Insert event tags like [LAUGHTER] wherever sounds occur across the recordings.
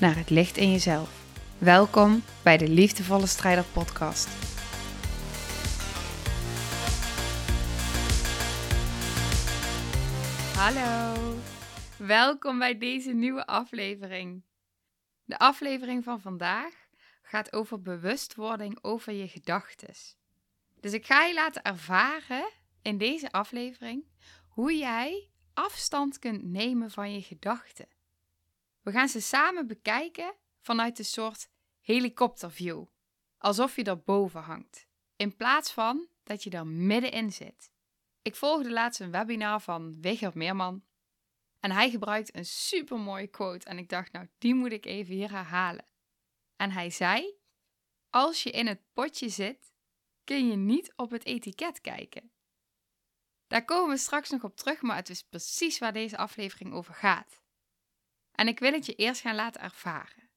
naar het licht in jezelf. Welkom bij de Liefdevolle Strijder Podcast. Hallo, welkom bij deze nieuwe aflevering. De aflevering van vandaag gaat over bewustwording over je gedachten. Dus ik ga je laten ervaren in deze aflevering hoe jij afstand kunt nemen van je gedachten. We gaan ze samen bekijken vanuit een soort helikopterview, alsof je er boven hangt, in plaats van dat je er middenin zit. Ik volgde laatst een webinar van Wigert Meerman en hij gebruikt een supermooie quote en ik dacht, nou, die moet ik even hier herhalen. En hij zei: Als je in het potje zit, kun je niet op het etiket kijken. Daar komen we straks nog op terug, maar het is precies waar deze aflevering over gaat. En ik wil het je eerst gaan laten ervaren.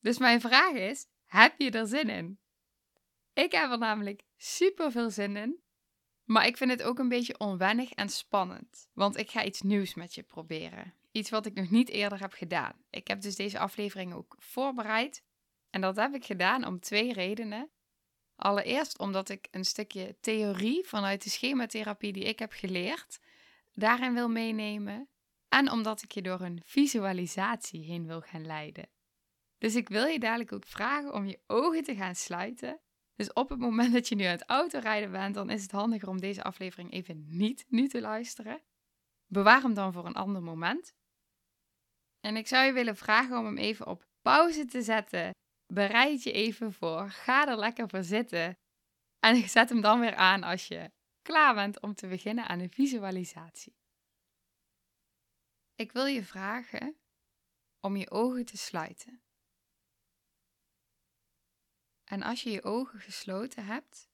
Dus mijn vraag is: heb je er zin in? Ik heb er namelijk super veel zin in, maar ik vind het ook een beetje onwennig en spannend, want ik ga iets nieuws met je proberen. Iets wat ik nog niet eerder heb gedaan. Ik heb dus deze aflevering ook voorbereid en dat heb ik gedaan om twee redenen. Allereerst omdat ik een stukje theorie vanuit de schematherapie die ik heb geleerd daarin wil meenemen. En omdat ik je door een visualisatie heen wil gaan leiden. Dus ik wil je dadelijk ook vragen om je ogen te gaan sluiten. Dus op het moment dat je nu aan het autorijden bent, dan is het handiger om deze aflevering even niet nu te luisteren. Bewaar hem dan voor een ander moment. En ik zou je willen vragen om hem even op pauze te zetten bereid je even voor. Ga er lekker voor zitten. En zet hem dan weer aan als je klaar bent om te beginnen aan een visualisatie. Ik wil je vragen om je ogen te sluiten. En als je je ogen gesloten hebt,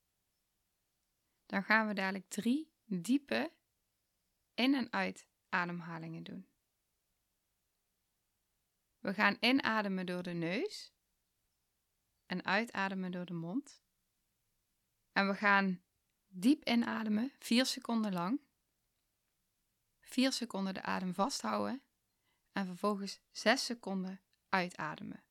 dan gaan we dadelijk drie diepe in- en uitademhalingen doen. We gaan inademen door de neus en uitademen door de mond. En we gaan diep inademen, 4 seconden lang. 4 seconden de adem vasthouden en vervolgens 6 seconden uitademen.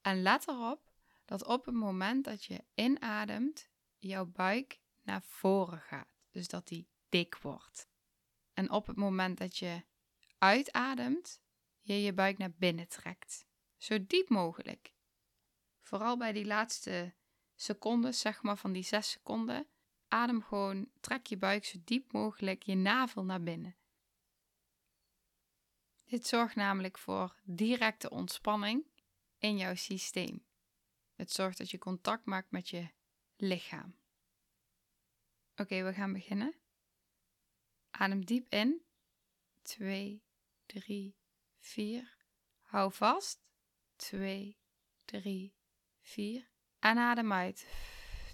En let erop dat op het moment dat je inademt, jouw buik naar voren gaat. Dus dat die dik wordt. En op het moment dat je uitademt, je je buik naar binnen trekt. Zo diep mogelijk. Vooral bij die laatste seconden, zeg maar van die zes seconden, adem gewoon, trek je buik zo diep mogelijk, je navel naar binnen. Dit zorgt namelijk voor directe ontspanning in jouw systeem. Het zorgt dat je contact maakt met je lichaam. Oké, we gaan beginnen. Adem diep in. 2, 3, 4. Hou vast. 2, 3, 4. En adem uit.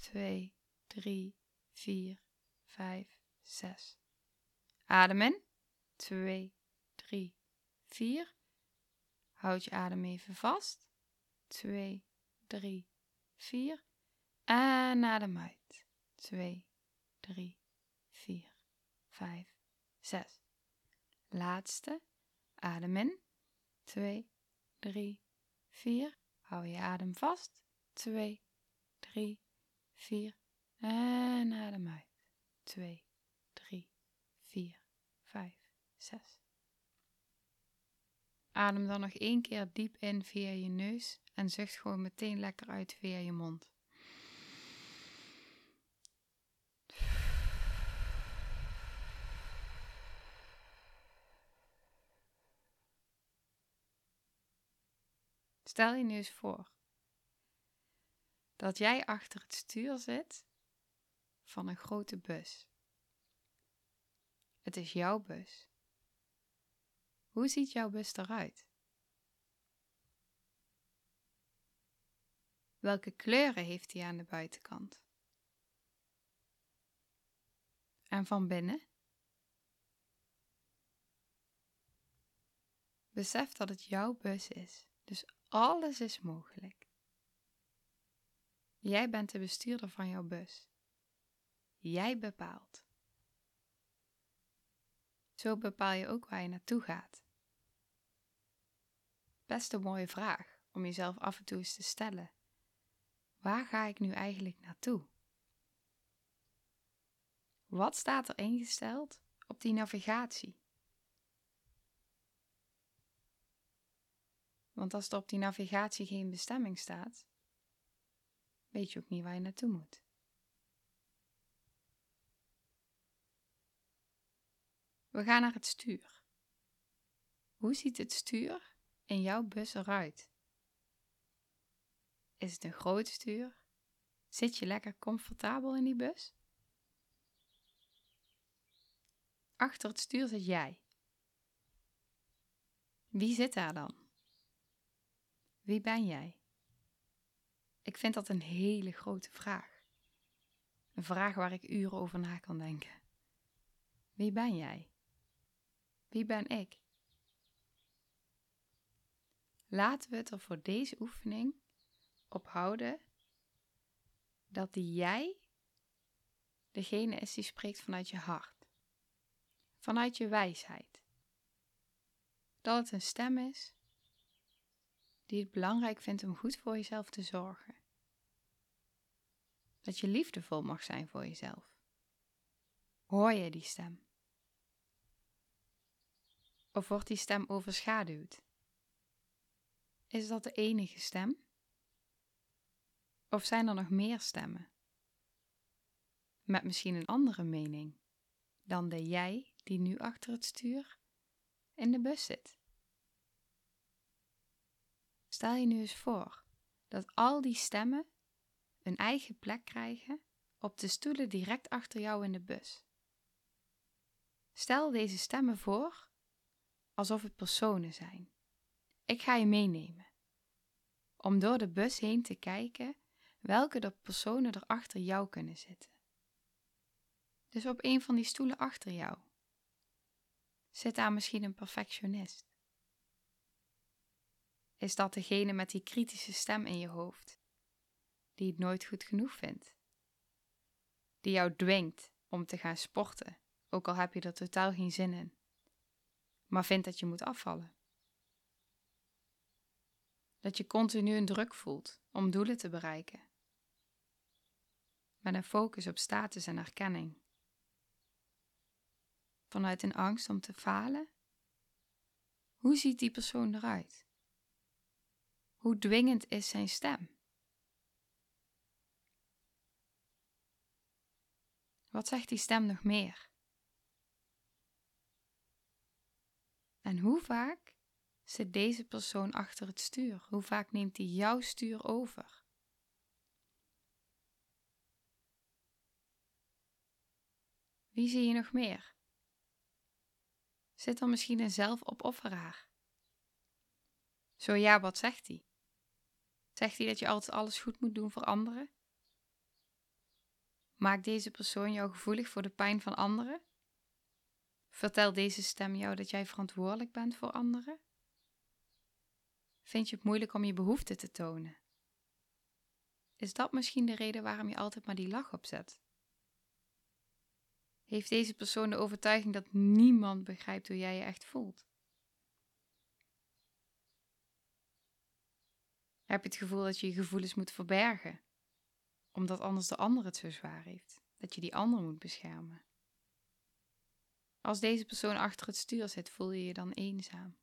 2, 3, 4, 5, 6. Adem in. 2, 3, 4. Houd je adem even vast. 2, 3, 4. En adem uit. 2, 3, 4, 5, 6. Laatste. Adem in. 2, 3, 4. Hou je adem vast. 2, 3, 4. En adem uit. 2, 3, 4, 5, 6. Adem dan nog één keer diep in via je neus en zucht gewoon meteen lekker uit via je mond. Stel je nu eens voor dat jij achter het stuur zit van een grote bus. Het is jouw bus. Hoe ziet jouw bus eruit? Welke kleuren heeft hij aan de buitenkant? En van binnen? Besef dat het jouw bus is, dus alles is mogelijk. Jij bent de bestuurder van jouw bus. Jij bepaalt. Zo bepaal je ook waar je naartoe gaat. Best een mooie vraag om jezelf af en toe eens te stellen. Waar ga ik nu eigenlijk naartoe? Wat staat er ingesteld op die navigatie? Want als er op die navigatie geen bestemming staat, weet je ook niet waar je naartoe moet. We gaan naar het stuur. Hoe ziet het stuur in jouw bus eruit? Is het een groot stuur? Zit je lekker comfortabel in die bus? Achter het stuur zit jij. Wie zit daar dan? Wie ben jij? Ik vind dat een hele grote vraag. Een vraag waar ik uren over na kan denken. Wie ben jij? Wie ben ik? Laten we het er voor deze oefening op houden dat die jij degene is die spreekt vanuit je hart, vanuit je wijsheid. Dat het een stem is die het belangrijk vindt om goed voor jezelf te zorgen. Dat je liefdevol mag zijn voor jezelf. Hoor je die stem? Of wordt die stem overschaduwd? Is dat de enige stem? Of zijn er nog meer stemmen? Met misschien een andere mening dan de jij die nu achter het stuur in de bus zit. Stel je nu eens voor dat al die stemmen een eigen plek krijgen op de stoelen direct achter jou in de bus. Stel deze stemmen voor alsof het personen zijn. Ik ga je meenemen om door de bus heen te kijken welke de personen er achter jou kunnen zitten. Dus op een van die stoelen achter jou zit daar misschien een perfectionist. Is dat degene met die kritische stem in je hoofd, die het nooit goed genoeg vindt? Die jou dwingt om te gaan sporten, ook al heb je er totaal geen zin in, maar vindt dat je moet afvallen? Dat je continu een druk voelt om doelen te bereiken. Met een focus op status en erkenning. Vanuit een angst om te falen? Hoe ziet die persoon eruit? Hoe dwingend is zijn stem? Wat zegt die stem nog meer? En hoe vaak zit deze persoon achter het stuur? Hoe vaak neemt hij jouw stuur over? Wie zie je nog meer? Zit er misschien een zelfopofferaar? Zo ja, wat zegt hij? Zegt hij dat je altijd alles goed moet doen voor anderen? Maakt deze persoon jou gevoelig voor de pijn van anderen? Vertelt deze stem jou dat jij verantwoordelijk bent voor anderen? Vind je het moeilijk om je behoeften te tonen? Is dat misschien de reden waarom je altijd maar die lach opzet? Heeft deze persoon de overtuiging dat niemand begrijpt hoe jij je echt voelt? Heb je het gevoel dat je je gevoelens moet verbergen, omdat anders de ander het zo zwaar heeft, dat je die ander moet beschermen? Als deze persoon achter het stuur zit, voel je je dan eenzaam?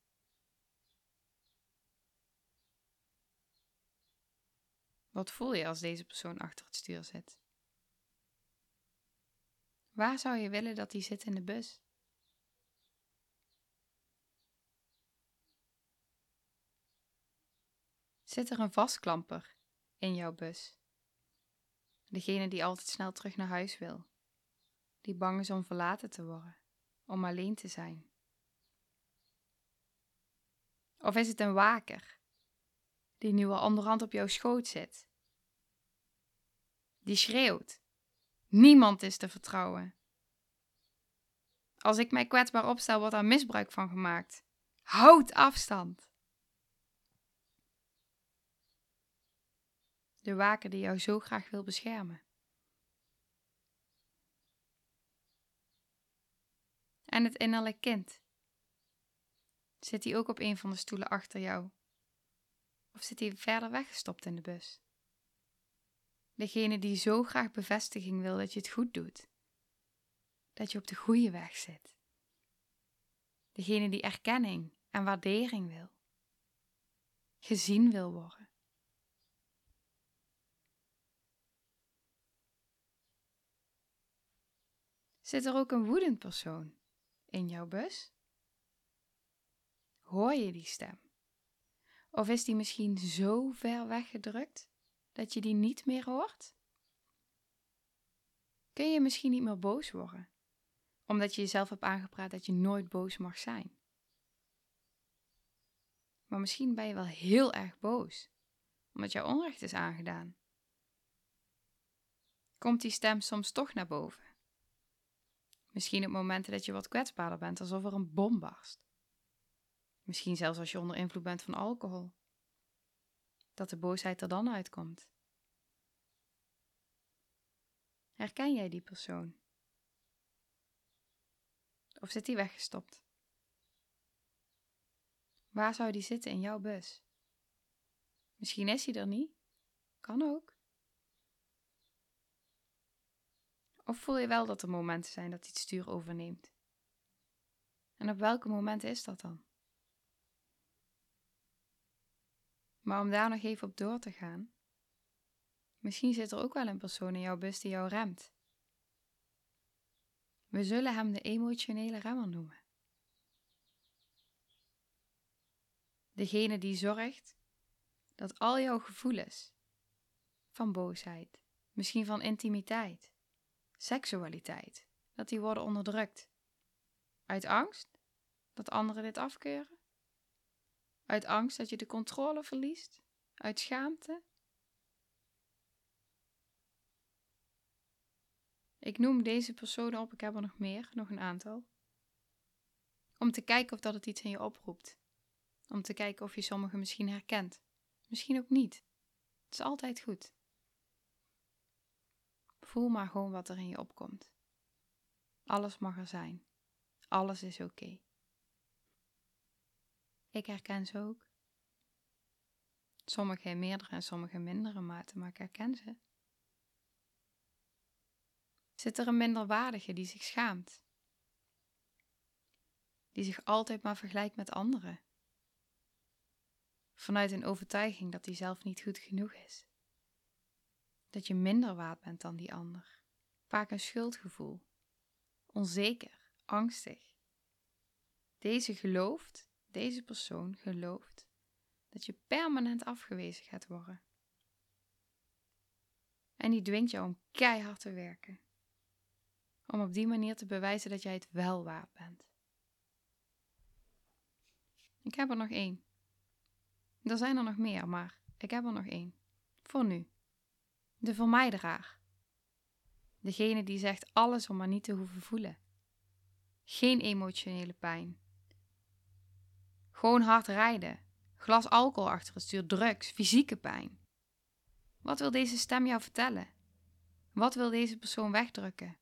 Wat voel je als deze persoon achter het stuur zit? Waar zou je willen dat hij zit in de bus? Zit er een vastklamper in jouw bus? Degene die altijd snel terug naar huis wil, die bang is om verlaten te worden, om alleen te zijn. Of is het een waker die nu al onderhand op jouw schoot zit die schreeuwt. Niemand is te vertrouwen. Als ik mij kwetsbaar opstel, wordt daar misbruik van gemaakt. Houd afstand. De waker die jou zo graag wil beschermen. En het innerlijk kind. Zit hij ook op een van de stoelen achter jou? Of zit hij verder weggestopt in de bus? Degene die zo graag bevestiging wil dat je het goed doet. Dat je op de goede weg zit. Degene die erkenning en waardering wil. Gezien wil worden. Zit er ook een woedend persoon in jouw bus? Hoor je die stem? Of is die misschien zo ver weggedrukt dat je die niet meer hoort? Kun je misschien niet meer boos worden, omdat je jezelf hebt aangepraat dat je nooit boos mag zijn? Maar misschien ben je wel heel erg boos, omdat jouw onrecht is aangedaan. Komt die stem soms toch naar boven? Misschien op momenten dat je wat kwetsbaarder bent, alsof er een bom barst. Misschien zelfs als je onder invloed bent van alcohol. Dat de boosheid er dan uitkomt. Herken jij die persoon? Of zit die weggestopt? Waar zou die zitten in jouw bus? Misschien is hij er niet. Kan ook. Of voel je wel dat er momenten zijn dat hij het stuur overneemt? En op welke momenten is dat dan? Maar om daar nog even op door te gaan, misschien zit er ook wel een persoon in jouw bus die jou remt. We zullen hem de emotionele remmer noemen. Degene die zorgt dat al jouw gevoelens van boosheid, misschien van intimiteit, seksualiteit, dat die worden onderdrukt. Uit angst dat anderen dit afkeuren? Uit angst dat je de controle verliest? Uit schaamte? Ik noem deze personen op, ik heb er nog meer, nog een aantal. Om te kijken of dat het iets in je oproept. Om te kijken of je sommige misschien herkent. Misschien ook niet. Het is altijd goed. Voel maar gewoon wat er in je opkomt. Alles mag er zijn. Alles is oké. Ik herken ze ook. Sommige in meerdere en sommige in mindere mate, maar ik herken ze. Zit er een minderwaardige die zich schaamt? Die zich altijd maar vergelijkt met anderen? Vanuit een overtuiging dat hij zelf niet goed genoeg is. Dat je minder waard bent dan die ander. Vaak een schuldgevoel. Onzeker, angstig. Deze gelooft deze persoon gelooft dat je permanent afgewezen gaat worden. En die dwingt jou om keihard te werken. Om op die manier te bewijzen dat jij het wel waard bent. Ik heb er nog één. Er zijn er nog meer, maar ik heb er nog één. Voor nu. De vermijderaar. Degene die zegt alles om maar niet te hoeven voelen. Geen emotionele pijn. Gewoon hard rijden, glas alcohol achter het stuur, drugs, fysieke pijn. Wat wil deze stem jou vertellen? Wat wil deze persoon wegdrukken?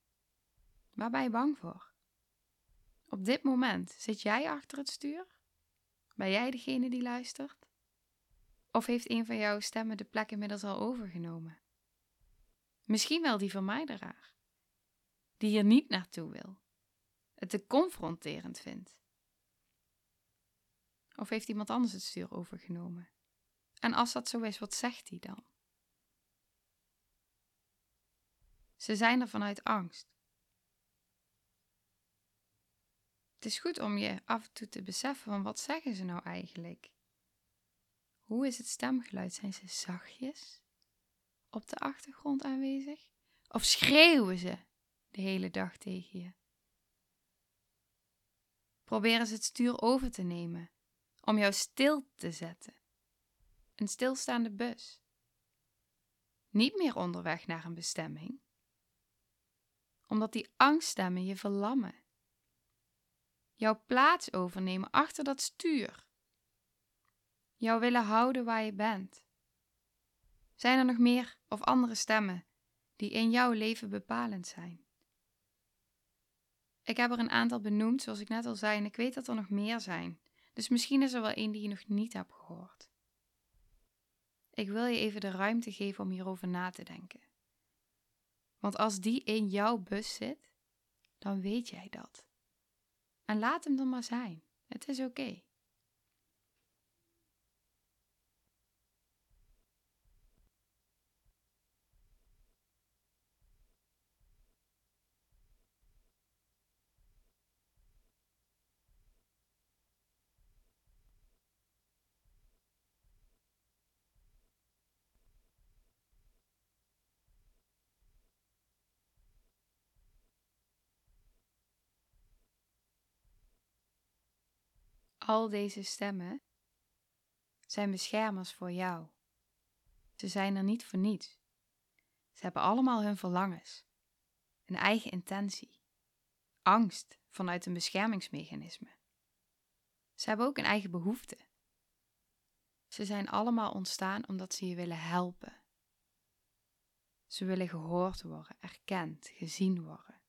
Waar ben je bang voor? Op dit moment zit jij achter het stuur? Ben jij degene die luistert? Of heeft een van jouw stemmen de plek inmiddels al overgenomen? Misschien wel die vermijderaar, die hier niet naartoe wil, het te confronterend vindt. Of heeft iemand anders het stuur overgenomen? En als dat zo is, wat zegt hij dan? Ze zijn er vanuit angst. Het is goed om je af en toe te beseffen van wat zeggen ze nou eigenlijk? Hoe is het stemgeluid? Zijn ze zachtjes op de achtergrond aanwezig? Of schreeuwen ze de hele dag tegen je? Proberen ze het stuur over te nemen om jou stil te zetten. Een stilstaande bus. niet meer onderweg naar een bestemming, omdat die angststemmen je verlammen. Jouw plaats overnemen achter dat stuur. Jou willen houden waar je bent. Zijn er nog meer of andere stemmen die in jouw leven bepalend zijn? Ik heb er een aantal benoemd, zoals ik net al zei, en ik weet dat er nog meer zijn. Dus misschien is er wel één die je nog niet hebt gehoord. Ik wil je even de ruimte geven om hierover na te denken. Want als die in jouw bus zit, dan weet jij dat. En laat hem dan maar zijn. Het is oké. Al deze stemmen zijn beschermers voor jou. Ze zijn er niet voor niets. Ze hebben allemaal hun verlangens, een eigen intentie, angst vanuit een beschermingsmechanisme. Ze hebben ook een eigen behoefte. Ze zijn allemaal ontstaan omdat ze je willen helpen. Ze willen gehoord worden, erkend, gezien worden.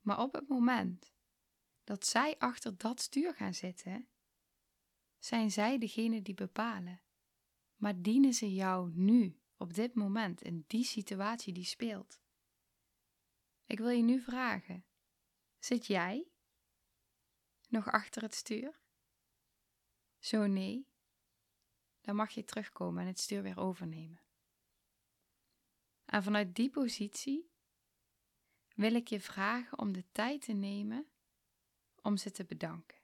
Maar op het moment dat zij achter dat stuur gaan zitten, zijn zij degene die bepalen. Maar dienen ze jou nu, op dit moment, in die situatie die speelt? Ik wil je nu vragen: zit jij nog achter het stuur? Zo nee, dan mag je terugkomen en het stuur weer overnemen. En vanuit die positie wil ik je vragen om de tijd te nemen om ze te bedanken.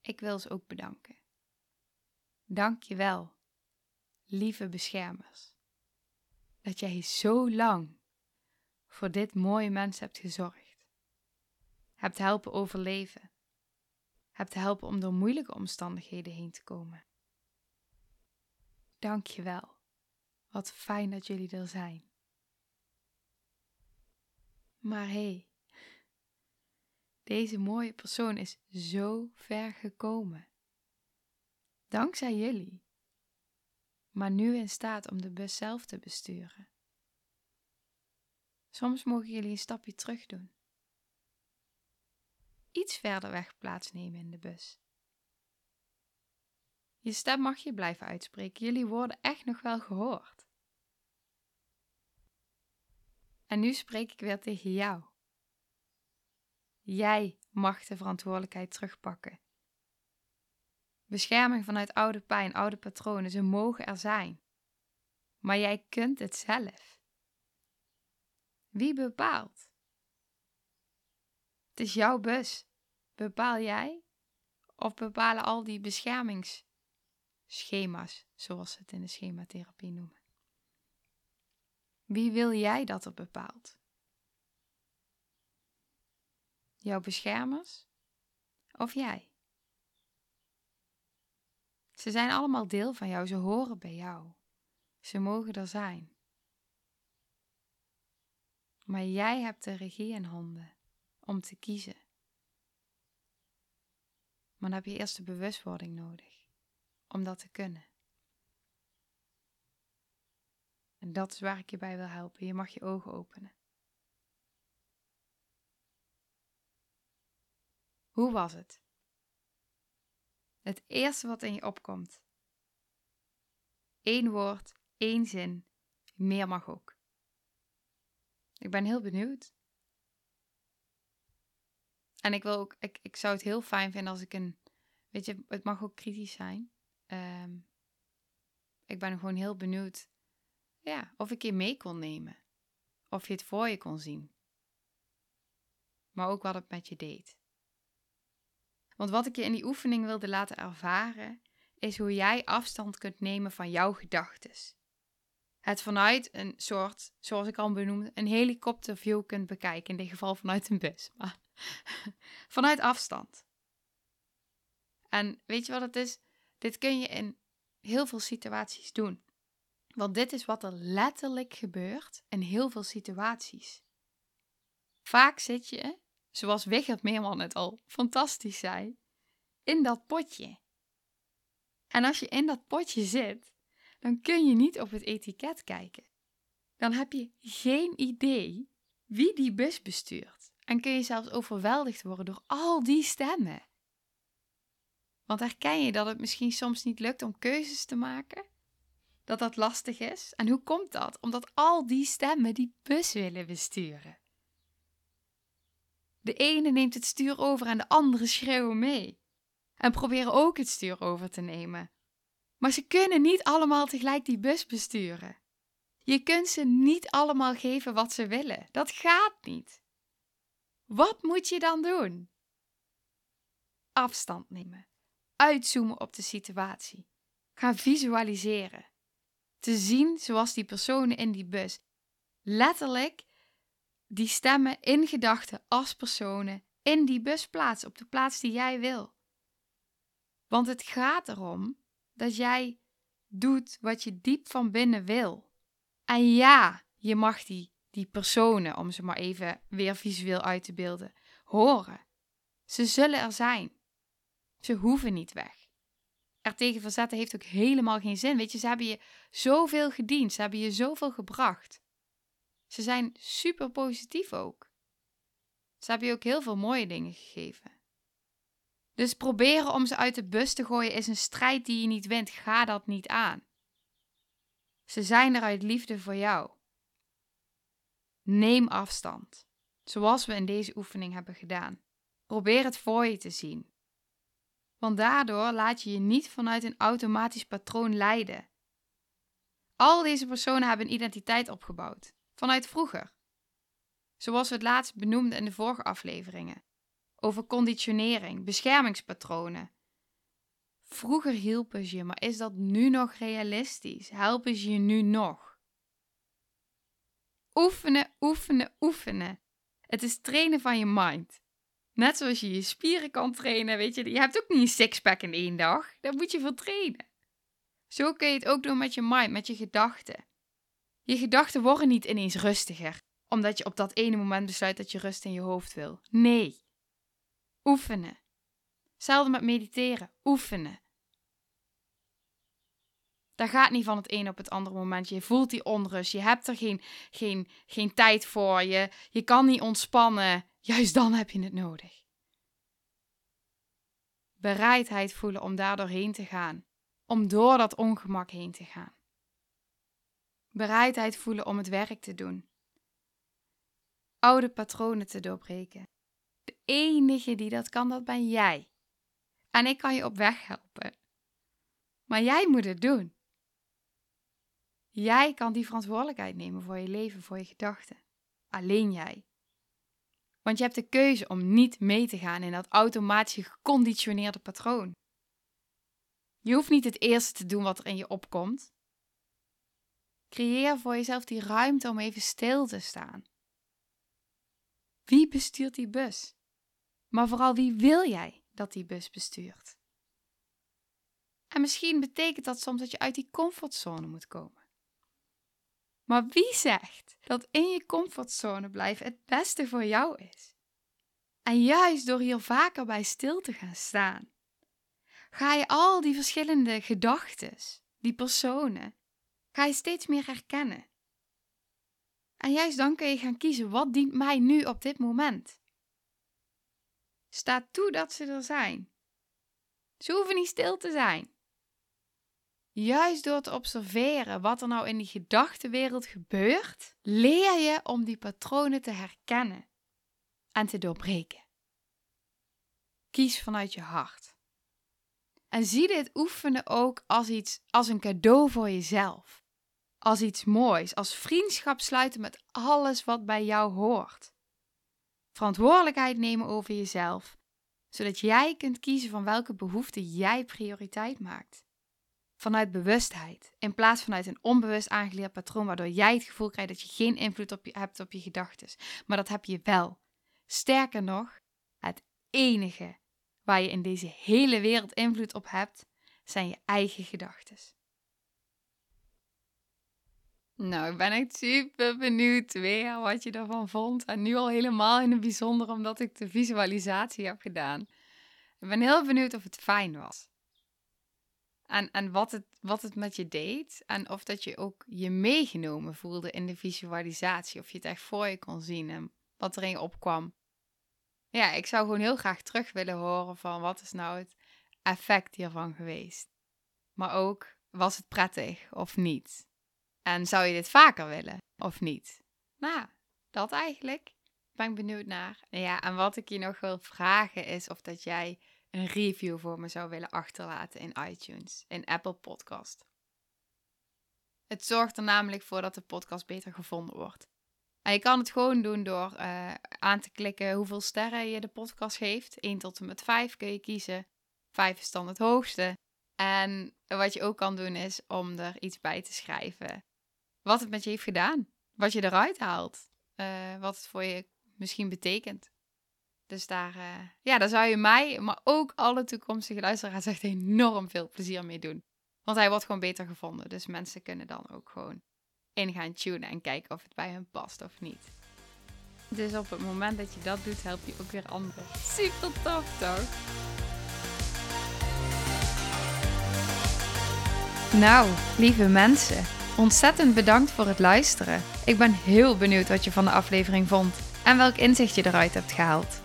Ik wil ze ook bedanken. Dank je wel, lieve beschermers, dat jij zo lang voor dit mooie mens hebt gezorgd. Hebt helpen overleven. Hebt helpen om door moeilijke omstandigheden heen te komen. Dank je wel. Wat fijn dat jullie er zijn. Maar hé, hey, deze mooie persoon is zo ver gekomen. Dankzij jullie. Maar nu in staat om de bus zelf te besturen. Soms mogen jullie een stapje terug doen. Iets verder weg plaatsnemen in de bus. Je stem mag je blijven uitspreken. Jullie worden echt nog wel gehoord. En nu spreek ik weer tegen jou. Jij mag de verantwoordelijkheid terugpakken. Bescherming vanuit oude pijn, oude patronen, ze mogen er zijn. Maar jij kunt het zelf. Wie bepaalt? Het is jouw bus. Bepaal jij? Of bepalen al die beschermingsschema's, zoals ze het in de schematherapie noemen? Wie wil jij dat er bepaalt? Jouw beschermers of jij? Ze zijn allemaal deel van jou, ze horen bij jou. Ze mogen er zijn. Maar jij hebt de regie in handen om te kiezen. Maar dan heb je eerst de bewustwording nodig om dat te kunnen. En dat is waar ik je bij wil helpen. Je mag je ogen openen. Hoe was het? Het eerste wat in je opkomt. Eén woord, één zin, meer mag ook. Ik ben heel benieuwd. En ik wil ook, ik, ik zou het heel fijn vinden als ik een, weet je, het mag ook kritisch zijn. Um, ik ben gewoon heel benieuwd ja, of ik je mee kon nemen. Of je het voor je kon zien. Maar ook wat het met je deed. Want wat ik je in die oefening wilde laten ervaren, is hoe jij afstand kunt nemen van jouw gedachten. Het vanuit een soort, zoals ik al benoemde, een helikopterview kunt bekijken. In dit geval vanuit een bus. Maar [LAUGHS] vanuit afstand. En weet je wat het is? dit kun je in heel veel situaties doen. Want dit is wat er letterlijk gebeurt in heel veel situaties. Vaak zit je, zoals Wigert Meerman het al fantastisch zei, in dat potje. En als je in dat potje zit, dan kun je niet op het etiket kijken. Dan heb je geen idee wie die bus bestuurt. En kun je zelfs overweldigd worden door al die stemmen. Want herken je dat het misschien soms niet lukt om keuzes te maken? Dat dat lastig is? En hoe komt dat? Omdat al die stemmen die bus willen besturen. De ene neemt het stuur over en de andere schreeuwen mee. En proberen ook het stuur over te nemen. Maar ze kunnen niet allemaal tegelijk die bus besturen. Je kunt ze niet allemaal geven wat ze willen. Dat gaat niet. Wat moet je dan doen? Afstand nemen. Uitzoomen op de situatie. Gaan visualiseren. Te zien zoals die personen in die bus. Letterlijk die stemmen in gedachten als personen in die bus plaatsen, op de plaats die jij wil. Want het gaat erom dat jij doet wat je diep van binnen wil. En ja, je mag die, die personen, om ze maar even weer visueel uit te beelden, horen. Ze zullen er zijn. Ze hoeven niet weg. Er tegen verzetten heeft ook helemaal geen zin. Weet je, ze hebben je zoveel gediend, ze hebben je zoveel gebracht. Ze zijn super positief ook. Ze hebben je ook heel veel mooie dingen gegeven. Dus proberen om ze uit de bus te gooien is een strijd die je niet wint. Ga dat niet aan. Ze zijn er uit liefde voor jou. Neem afstand, zoals we in deze oefening hebben gedaan. Probeer het voor je te zien. Want daardoor laat je je niet vanuit een automatisch patroon leiden. Al deze personen hebben een identiteit opgebouwd, vanuit vroeger. Zoals we het laatst benoemden in de vorige afleveringen. Over conditionering, beschermingspatronen. Vroeger hielpen ze je, maar is dat nu nog realistisch? Helpen ze je nu nog? Oefenen, oefenen, oefenen. Het is trainen van je mind. Net zoals je je spieren kan trainen, weet je. Je hebt ook niet een sixpack in één dag. Daar moet je voor trainen. Zo kun je het ook doen met je mind, met je gedachten. Je gedachten worden niet ineens rustiger, omdat je op dat ene moment besluit dat je rust in je hoofd wil. Nee. Oefenen. Hetzelfde met mediteren. Oefenen. Dat gaat niet van het een op het andere moment. Je voelt die onrust. Je hebt er geen, geen, geen tijd voor. Je, je kan niet ontspannen. Juist dan heb je het nodig. Bereidheid voelen om daar doorheen te gaan. Om door dat ongemak heen te gaan. Bereidheid voelen om het werk te doen. Oude patronen te doorbreken. De enige die dat kan, dat ben jij. En ik kan je op weg helpen. Maar jij moet het doen. Jij kan die verantwoordelijkheid nemen voor je leven, voor je gedachten. Alleen jij. Want je hebt de keuze om niet mee te gaan in dat automatisch geconditioneerde patroon. Je hoeft niet het eerste te doen wat er in je opkomt. Creëer voor jezelf die ruimte om even stil te staan. Wie bestuurt die bus? Maar vooral wie wil jij dat die bus bestuurt? En misschien betekent dat soms dat je uit die comfortzone moet komen. Maar wie zegt dat in je comfortzone blijven het beste voor jou is? En juist door hier vaker bij stil te gaan staan, ga je al die verschillende gedachten, die personen, ga je steeds meer herkennen. En juist dan kun je gaan kiezen wat dient mij nu op dit moment. Sta toe dat ze er zijn. Ze hoeven niet stil te zijn. Juist door te observeren wat er nou in die gedachtenwereld gebeurt, leer je om die patronen te herkennen en te doorbreken. Kies vanuit je hart. En zie dit oefenen ook als iets, als een cadeau voor jezelf. Als iets moois, als vriendschap sluiten met alles wat bij jou hoort. Verantwoordelijkheid nemen over jezelf, zodat jij kunt kiezen van welke behoeften jij prioriteit maakt vanuit bewustheid. In plaats vanuit een onbewust aangeleerd patroon, waardoor jij het gevoel krijgt dat je geen invloed op je, hebt op je gedachten. Maar dat heb je wel. Sterker nog, het enige waar je in deze hele wereld invloed op hebt, zijn je eigen gedachten. Nou, ik ben echt super benieuwd weer wat je ervan vond. En nu al helemaal in het bijzonder omdat ik de visualisatie heb gedaan. Ik ben heel benieuwd of het fijn was. En, en wat, het, wat het met je deed. En of dat je ook je meegenomen voelde in de visualisatie. Of je het echt voor je kon zien en wat erin opkwam. Ja, ik zou gewoon heel graag terug willen horen van wat is nou het effect hiervan geweest. Maar ook, was het prettig of niet? En zou je dit vaker willen of niet? Nou, dat eigenlijk. Ben ik benieuwd naar. Ja, en wat ik je nog wil vragen is of dat jij een review voor me zou willen achterlaten in iTunes, in Apple Podcast. Het zorgt er namelijk voor dat de podcast beter gevonden wordt. En je kan het gewoon doen door uh, aan te klikken hoeveel sterren je de podcast geeft. 1 tot en met 5 kun je kiezen. 5 is dan het hoogste. En wat je ook kan doen is om er iets bij te schrijven. Wat het met je heeft gedaan. Wat je eruit haalt. Uh, wat het voor je misschien betekent. Dus daar, uh, ja, daar zou je mij, maar ook alle toekomstige luisteraars echt enorm veel plezier mee doen. Want hij wordt gewoon beter gevonden. Dus mensen kunnen dan ook gewoon in gaan tunen en kijken of het bij hen past of niet. Dus op het moment dat je dat doet, help je ook weer anderen. Super tof toch? Nou, lieve mensen, ontzettend bedankt voor het luisteren. Ik ben heel benieuwd wat je van de aflevering vond en welk inzicht je eruit hebt gehaald.